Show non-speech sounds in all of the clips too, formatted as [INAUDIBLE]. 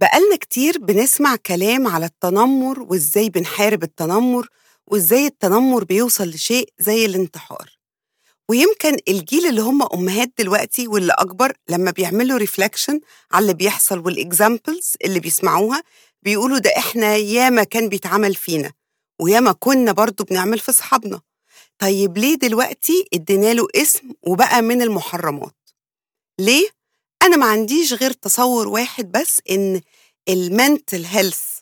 بقالنا كتير بنسمع كلام على التنمر وإزاي بنحارب التنمر وإزاي التنمر بيوصل لشيء زي الانتحار. ويمكن الجيل اللي هم أمهات دلوقتي واللي أكبر لما بيعملوا reflection على اللي بيحصل وال examples اللي بيسمعوها بيقولوا ده إحنا ياما كان بيتعمل فينا وياما كنا برضو بنعمل في صحابنا طيب ليه دلوقتي ادينا له اسم وبقى من المحرمات؟ ليه؟ أنا ما عنديش غير تصور واحد بس إن ال mental health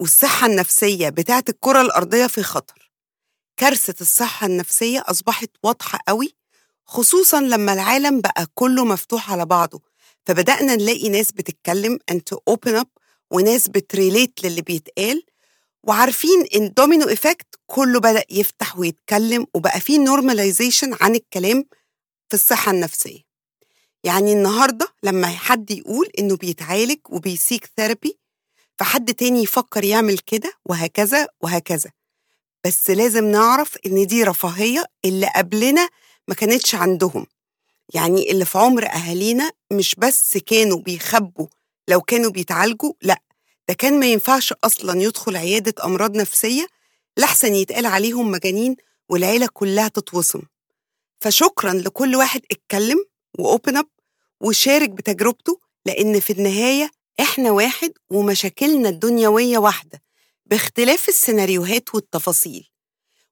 والصحة النفسية بتاعت الكرة الأرضية في خطر. كارثة الصحة النفسية أصبحت واضحة قوي خصوصا لما العالم بقى كله مفتوح على بعضه. فبدأنا نلاقي ناس بتتكلم and to open up وناس بت relate للي بيتقال وعارفين إن domino effect كله بدأ يفتح ويتكلم وبقى فيه normalization عن الكلام في الصحة النفسية. يعني النهاردة لما حد يقول إنه بيتعالج وبيسيك ثيرابي فحد تاني يفكر يعمل كده وهكذا وهكذا. بس لازم نعرف إن دي رفاهية اللي قبلنا ما كانتش عندهم. يعني اللي في عمر أهالينا مش بس كانوا بيخبوا لو كانوا بيتعالجوا لأ ده كان ما ينفعش أصلا يدخل عيادة أمراض نفسية لحسن يتقال عليهم مجانين والعيلة كلها تتوصم. فشكرا لكل واحد اتكلم وأوبن أب وشارك بتجربته لأن في النهاية إحنا واحد ومشاكلنا الدنيوية واحدة باختلاف السيناريوهات والتفاصيل.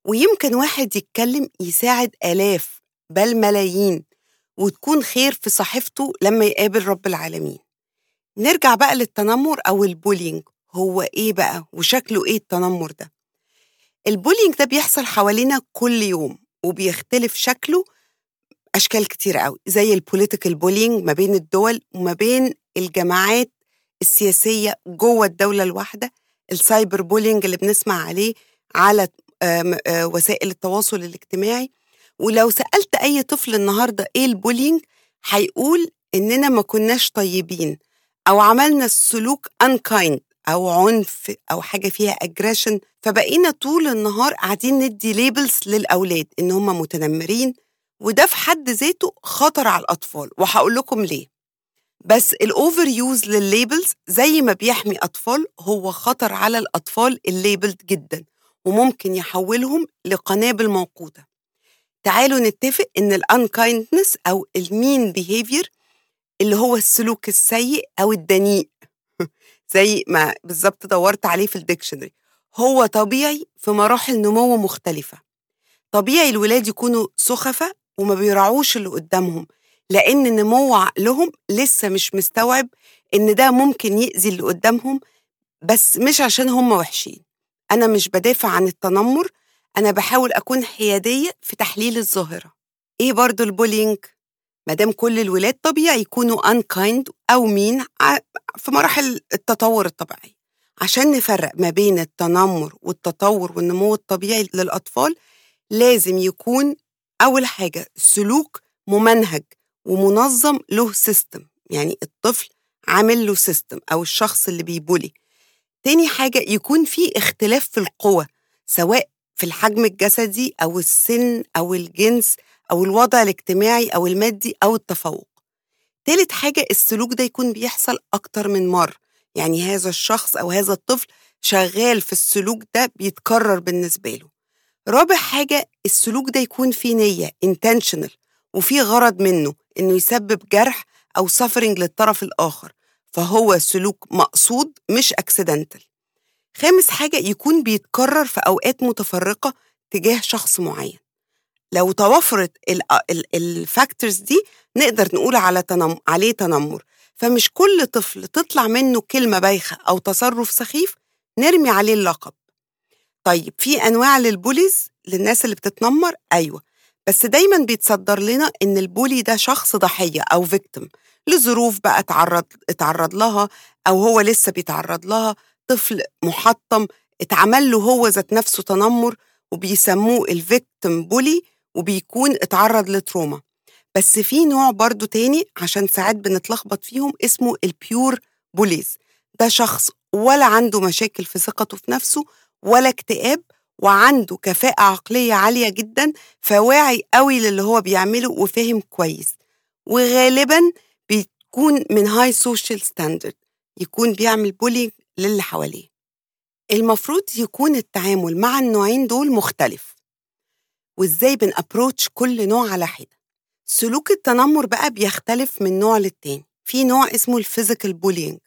ويمكن واحد يتكلم يساعد آلاف بل ملايين وتكون خير في صحيفته لما يقابل رب العالمين. نرجع بقى للتنمر أو البولينج هو إيه بقى وشكله إيه التنمر ده؟ ال bullying ده بيحصل حوالينا كل يوم وبيختلف شكله أشكال كتير قوي زي ال political bullying ما بين الدول وما بين الجماعات السياسية جوه الدولة الواحدة ال cyber bullying اللي بنسمع عليه على آم، آه، وسائل التواصل الاجتماعي. ولو سألت أي طفل النهاردة إيه ال bullying هيقول إننا ما كناش طيبين أو عملنا السلوك unkind أو عنف أو حاجة فيها aggression. فبقينا طول النهار قاعدين ندي labels للأولاد إن هم متنمرين وده في حد ذاته خطر على الأطفال وهقول لكم ليه. بس ال overuse لل labels زي ما بيحمي أطفال هو خطر على الأطفال ال labeled جدا وممكن يحولهم لقنابل موقوتة. تعالوا نتفق إن ال unkindness أو ال mean behavior اللي هو السلوك السيء أو الدنيء [LAUGHS] زي ما بالظبط دورت عليه في الديكشنري هو طبيعي في مراحل نمو مختلفة. طبيعي الولاد يكونوا سخفة وما بيراعوش اللي قدامهم لأن نمو عقلهم لسه مش مستوعب إن ده ممكن يأذي اللي قدامهم بس مش عشان هم وحشين. أنا مش بدافع عن التنمر أنا بحاول أكون حيادية في تحليل الظاهرة. إيه برضو ال bullying؟ مادام كل الولاد طبيعي يكونوا unkind أو mean في مراحل التطور الطبيعي. عشان نفرق ما بين التنمر والتطور والنمو الطبيعي للأطفال لازم يكون أول حاجة سلوك ممنهج ومنظم له system يعني الطفل عامل له system أو الشخص اللي بي bully. تاني حاجة يكون في اختلاف في القوة سواء في الحجم الجسدي أو السن أو الجنس أو الوضع الاجتماعي أو المادي أو التفوق. تالت حاجة السلوك ده يكون بيحصل أكتر من مرة يعني هذا الشخص أو هذا الطفل شغال في السلوك ده بيتكرر بالنسبة له. رابع حاجة السلوك ده يكون فيه نية intentional وفيه غرض منه إنه يسبب جرح أو suffering للطرف الآخر فهو سلوك مقصود مش accidental. خامس حاجة يكون بيتكرر في أوقات متفرقة تجاه شخص معين. لو توفرت ال factors دي نقدر نقول عليه تنم عليه تنمر. فمش كل طفل تطلع منه كلمة بايخة أو تصرف سخيف نرمي عليه اللقب. طيب في أنواع لل bullies للناس اللي بتتنمر؟ أيوة بس دايما بيتصدر لنا إن ال bully ده شخص ضحية أو victim لظروف بقى اتعرض اتعرض لها أو هو لسه بيتعرض لها طفل محطم اتعمل له هو ذات نفسه تنمر وبيسموه ال victim bully وبيكون اتعرض ل trauma. بس في نوع برضو تاني عشان ساعات بنتلخبط فيهم اسمه ال pure bullies ده شخص ولا عنده مشاكل في ثقته في نفسه ولا اكتئاب وعنده كفاءة عقلية عالية جدا فواعي قوي للي هو بيعمله وفاهم كويس. وغالبا بيكون من high social standard يكون بيعمل bullying للي حواليه. المفروض يكون التعامل مع النوعين دول مختلف. وإزاي بن approach كل نوع على حدة؟ سلوك التنمر بقى بيختلف من نوع للتاني. في نوع اسمه ال physical bullying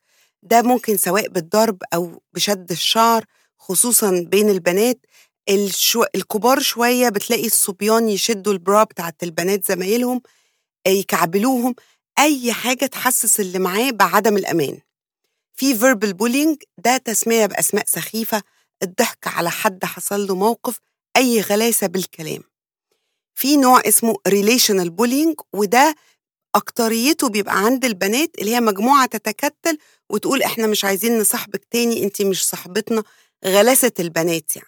ده ممكن سواء بالضرب أو بشد الشعر خصوصا بين البنات الشو... الكبار شوية بتلاقي الصبيان يشدوا ال bra بتاعت البنات زمايلهم يكعبلوهم أي حاجة تحسس اللي معاه بعدم الأمان. في verbal bullying ده تسمية بأسماء سخيفة الضحك على حد حصل له موقف أي غلاسة بالكلام. في نوع اسمه relational bullying وده أكتريته بيبقى عند البنات اللي هي مجموعة تتكتل وتقول إحنا مش عايزين نصاحبك تاني انت مش صاحبتنا. غلاسة البنات يعني.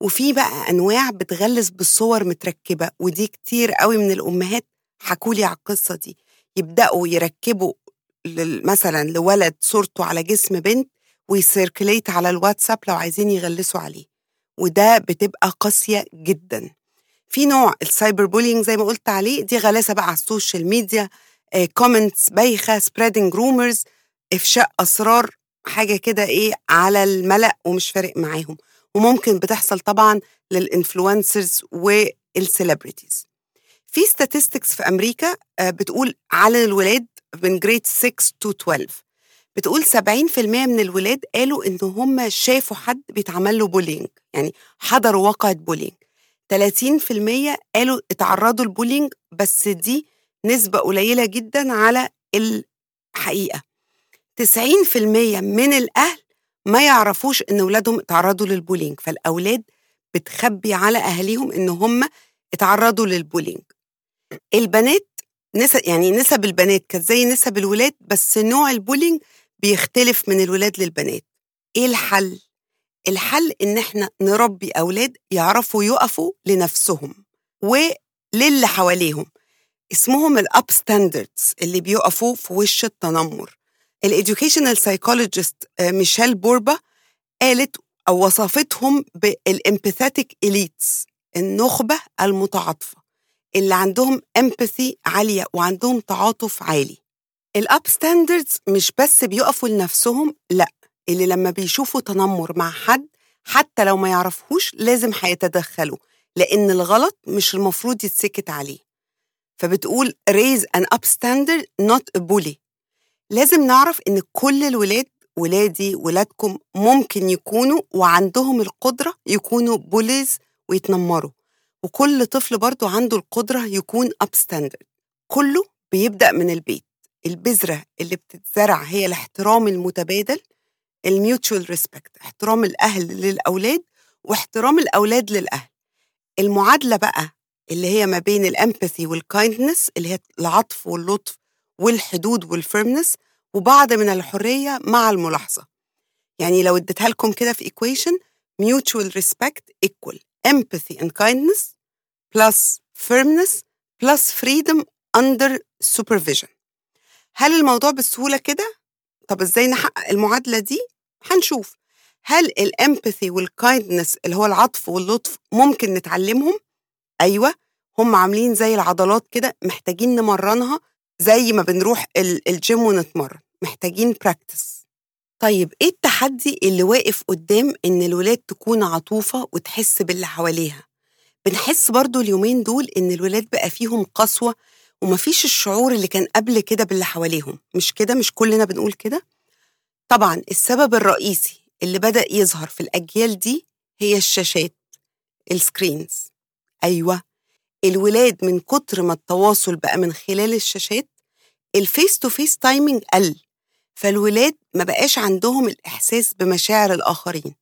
وفي بقى أنواع بتغلس بالصور متركبة ودي كتير قوي من الأمهات حكولي على القصة دي. يبدأوا يركبوا مثلا لولد صورته على جسم بنت وي circulate على الواتساب لو عايزين يغلسوا عليه. وده بتبقى قاسية جدا. في نوع ال cyber bullying زي ما قلت عليه دي غلاسة بقى على ال social media comments بايخة spreading rumors إفشاء أسرار حاجة كده إيه على الملأ ومش فارق معاهم. وممكن بتحصل طبعا لل influencers وال celebrities في statistics في أمريكا بتقول على الولاد من grade 6 to 12 بتقول 70% من الولاد قالوا إن هم شافوا حد بيتعمل له bullying يعني حضروا واقعة bullying 30% قالوا اتعرضوا ل bullying بس دي نسبة قليلة جدا على الحقيقة. 90% من الأهل ما يعرفوش إن ولادهم اتعرضوا لل bullying فالأولاد بتخبي على أهاليهم إن هم اتعرضوا لل bullying. البنات نسب يعني نسب البنات كانت زي نسب الولاد بس نوع ال bullying بيختلف من الولاد للبنات. إيه الحل؟ الحل إن إحنا نربي أولاد يعرفوا يقفوا لنفسهم وللي حواليهم. اسمهم ال upstanders اللي بيقفوا في وش التنمر. ال educational psychologist ميشيل بوربا قالت أو وصفتهم بال empathetic elites النخبة المتعاطفة اللي عندهم empathy عالية وعندهم تعاطف عالي. ال upstanders مش بس بيقفوا لنفسهم لأ اللي لما بيشوفوا تنمر مع حد حتى لو ما يعرفوش لازم هيتدخلوا لأن الغلط مش المفروض يتسكت عليه. فبتقول raise an upstander not a bully. لازم نعرف إن كل الولاد ولادي ولادكم ممكن يكونوا وعندهم القدرة يكونوا bullies ويتنمروا. وكل طفل برضو عنده القدرة يكون upstander كله بيبدأ من البيت. البذرة اللي بتتزرع هي الاحترام المتبادل ال mutual respect احترام الأهل للأولاد واحترام الأولاد للأهل. المعادلة بقى اللي هي ما بين ال empathy وال kindness اللي هي العطف واللطف والحدود وال firmness وبعض من الحرية مع الملاحظة يعني لو اديتها لكم كده في equation mutual respect equal empathy and kindness plus firmness plus freedom under supervision هل الموضوع بالسهولة كده؟ طب إزاي نحقق المعادلة دي؟ هنشوف هل ال empathy وال kindness اللي هو العطف واللطف ممكن نتعلمهم؟ أيوة هم عاملين زي العضلات كده محتاجين نمرنها زي ما بنروح الجيم ونتمرن. محتاجين practice طيب إيه التحدي اللي واقف قدام إن الولاد تكون عطوفة وتحس باللي حواليها؟ بنحس برضو اليومين دول إن الولاد بقى فيهم قسوة ومفيش الشعور اللي كان قبل كده باللي حواليهم. مش كده؟ مش كلنا بنقول كده؟ طبعا السبب الرئيسي اللي بدأ يظهر في الأجيال دي هي الشاشات ال screens أيوة. الولاد من كتر ما التواصل بقى من خلال الشاشات ال face to face timing قل فالولاد ما بقاش عندهم الإحساس بمشاعر الآخرين.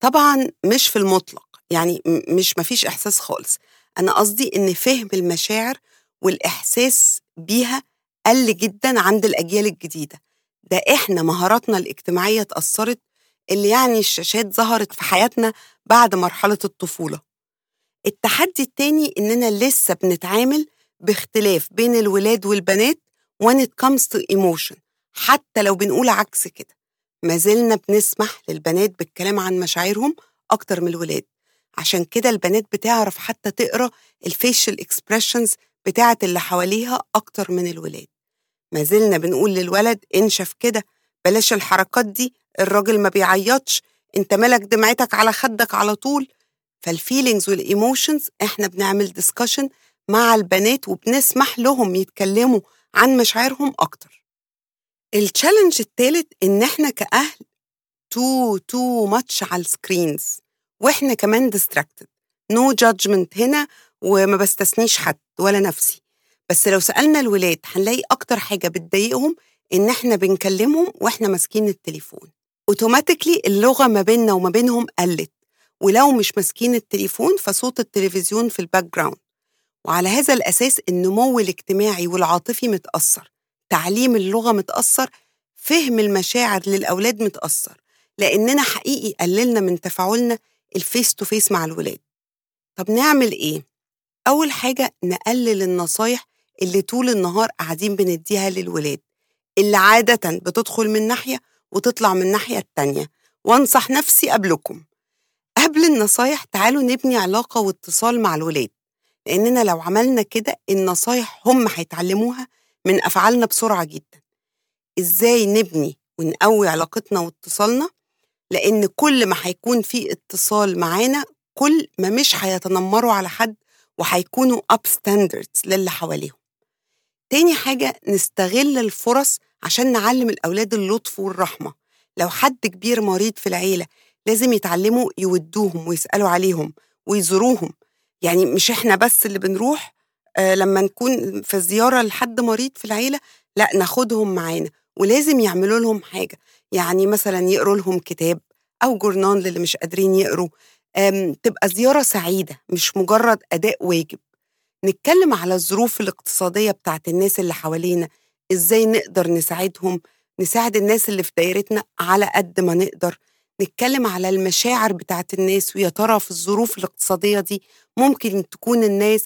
طبعا مش في المطلق يعني مش مفيش إحساس خالص. أنا قصدي إن فهم المشاعر والإحساس بيها قل جدا عند الأجيال الجديدة. ده إحنا مهاراتنا الاجتماعية اتأثرت اللي يعني الشاشات ظهرت في حياتنا بعد مرحلة الطفولة. التحدي التاني إننا لسه بنتعامل باختلاف بين الولاد والبنات when it comes to emotion حتى لو بنقول عكس كده. ما زلنا بنسمح للبنات بالكلام عن مشاعرهم أكتر من الولاد. عشان كده البنات بتعرف حتى تقرأ ال facial expressions بتاعة اللي حواليها أكتر من الولاد. ما زلنا بنقول للولد انشف كده بلاش الحركات دي الراجل ما بيعيطش انت مالك دمعتك على خدك على طول. فال feelings وال emotions إحنا بنعمل discussion مع البنات وبنسمح لهم يتكلموا عن مشاعرهم أكتر. ال challenge الثالث إن إحنا كأهل too too much على ال screens وإحنا كمان distracted no judgment هنا وما بستثنيش حد ولا نفسي. بس لو سألنا الولاد هنلاقي أكتر حاجة بتضايقهم إن إحنا بنكلمهم وإحنا ماسكين التليفون. automatically اللغة ما بيننا وما بينهم قلت. ولو مش ماسكين التليفون فصوت التلفزيون في ال background وعلى هذا الأساس النمو الاجتماعي والعاطفي متأثر. تعليم اللغة متأثر. فهم المشاعر للأولاد متأثر. لأننا حقيقي قللنا من تفاعلنا ال face to face مع الولاد. طب نعمل إيه؟ أول حاجة نقلل النصايح اللي طول النهار قاعدين بنديها للولاد. اللي عادة بتدخل من ناحية وتطلع من الناحيه التانية. وأنصح نفسي قبلكم. قبل النصايح تعالوا نبني علاقة واتصال مع الولاد لأننا لو عملنا كده النصايح هم هيتعلموها من أفعالنا بسرعة جدا. إزاي نبني ونقوي علاقتنا واتصالنا؟ لأن كل ما هيكون في اتصال معانا كل ما مش هيتنمروا على حد وهيكونوا upstanders للي حواليهم. تاني حاجة نستغل الفرص عشان نعلم الأولاد اللطف والرحمة. لو حد كبير مريض في العيلة لازم يتعلموا يودوهم ويسألوا عليهم ويزوروهم. يعني مش إحنا بس اللي بنروح آه لما نكون في زيارة لحد مريض في العيلة لأ ناخدهم معانا ولازم يعملوا لهم حاجة. يعني مثلا يقروا لهم كتاب أو جورنال للي مش قادرين يقروا. تبقى زيارة سعيدة مش مجرد أداء واجب. نتكلم على الظروف الاقتصادية بتاعت الناس اللي حوالينا إزاي نقدر نساعدهم نساعد الناس اللي في دايرتنا على قد ما نقدر. نتكلم على المشاعر بتاعت الناس ويا ترى في الظروف الاقتصادية دي ممكن تكون الناس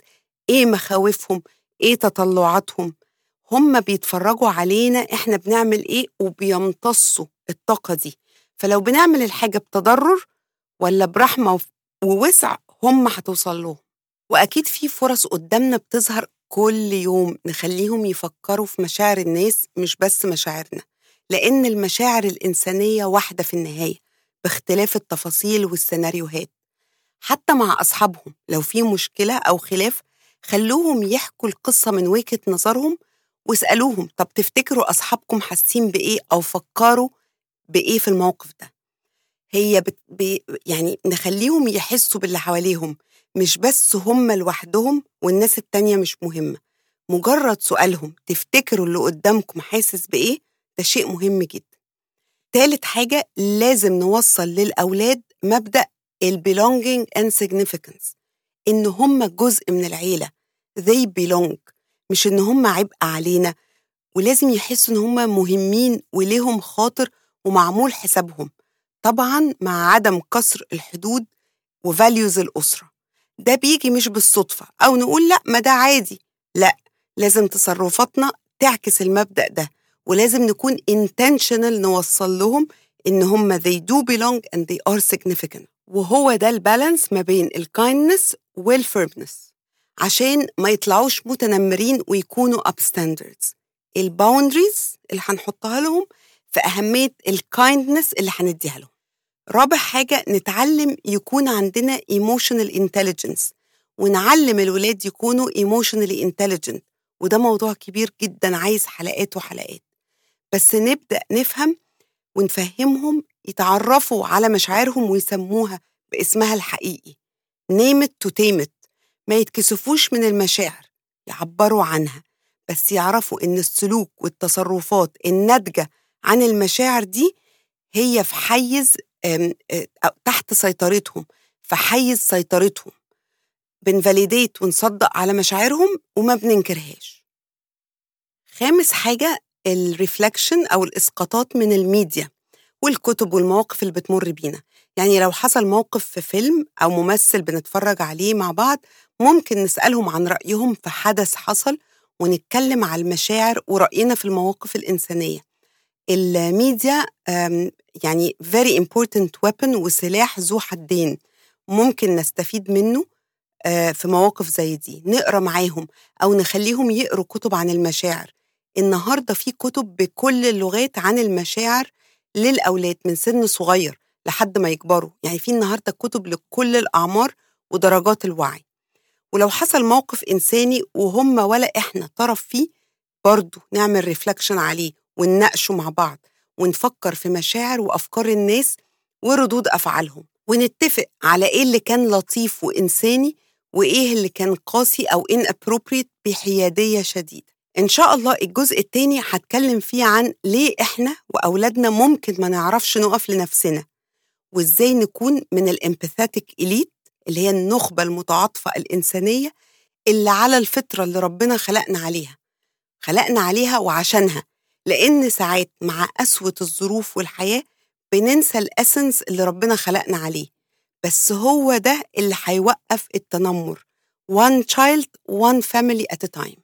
إيه مخاوفهم إيه تطلعاتهم؟ هم بيتفرجوا علينا إحنا بنعمل إيه وبيمتصوا الطاقة دي. فلو بنعمل الحاجة بتضرر ولا برحمة ووسع هم هتوصل لهم. وأكيد في فرص قدامنا بتظهر كل يوم نخليهم يفكروا في مشاعر الناس مش بس مشاعرنا. لأن المشاعر الإنسانية واحدة في النهاية. باختلاف التفاصيل والسيناريوهات حتى مع أصحابهم لو في مشكلة أو خلاف خلوهم يحكوا القصة من وجهة نظرهم واسألوهم طب تفتكروا أصحابكم حاسين بإيه أو فكروا بإيه في الموقف ده؟ هي بت... ب... يعني نخليهم يحسوا باللي حواليهم مش بس هم لوحدهم والناس التانية مش مهمة. مجرد سؤالهم تفتكروا اللي قدامكم حاسس بإيه؟ ده شيء مهم جدا. تالت حاجة لازم نوصل للأولاد مبدأ ال belonging and significance إن هم جزء من العيلة they belong مش إن هم عبء علينا. ولازم يحسوا إن هم مهمين وليهم خاطر ومعمول حسابهم طبعا مع عدم كسر الحدود وفاليوز الأسرة. ده بيجي مش بالصدفة أو نقول لأ ما ده عادي. لأ لازم تصرفاتنا تعكس المبدأ ده. ولازم نكون intentional نوصل لهم إن هم they do belong and they are significant. وهو ده ال balance ما بين ال kindness وال firmness عشان ما يطلعوش متنمرين ويكونوا upstanders. ال boundaries اللي هنحطها لهم في أهمية ال kindness اللي هنديها لهم. رابع حاجة نتعلم يكون عندنا emotional intelligence. ونعلم الولاد يكونوا emotionally intelligent. وده موضوع كبير جدا عايز حلقات وحلقات. بس نبدأ نفهم ونفهمهم يتعرفوا على مشاعرهم ويسموها باسمها الحقيقي. Tame it. ما يتكسفوش من المشاعر يعبروا عنها بس يعرفوا إن السلوك والتصرفات الناتجة عن المشاعر دي هي في حيز تحت سيطرتهم في حيز سيطرتهم. بن validate ونصدق على مشاعرهم وما بننكرهاش. خامس حاجة ال reflection أو الإسقاطات من الميديا والكتب والمواقف اللي بتمر بينا. يعني لو حصل موقف في فيلم أو ممثل بنتفرج عليه مع بعض ممكن نسألهم عن رأيهم في حدث حصل ونتكلم على المشاعر ورأينا في المواقف الإنسانية. الميديا يعني very important weapon وسلاح ذو حدين ممكن نستفيد منه في مواقف زي دي. نقرأ معاهم أو نخليهم يقروا كتب عن المشاعر. النهاردة في كتب بكل اللغات عن المشاعر للأولاد من سن صغير لحد ما يكبروا. يعني في النهاردة كتب لكل الأعمار ودرجات الوعي. ولو حصل موقف إنساني وهم ولا إحنا طرف فيه برضه نعمل reflection عليه ونناقشه مع بعض ونفكر في مشاعر وأفكار الناس وردود أفعالهم. ونتفق على إيه اللي كان لطيف وإنساني وإيه اللي كان قاسي أو inappropriate بحيادية شديدة. إن شاء الله الجزء التاني هتكلم فيه عن ليه إحنا وأولادنا ممكن ما نعرفش نقف لنفسنا وإزاي نكون من ال empathetic elite اللي هي النخبة المتعاطفة الإنسانية اللي على الفطرة اللي ربنا خلقنا عليها خلقنا عليها وعشانها لأن ساعات مع قسوة الظروف والحياة بننسى الأسنس اللي ربنا خلقنا عليه بس هو ده اللي هيوقف التنمر one child one family at a time.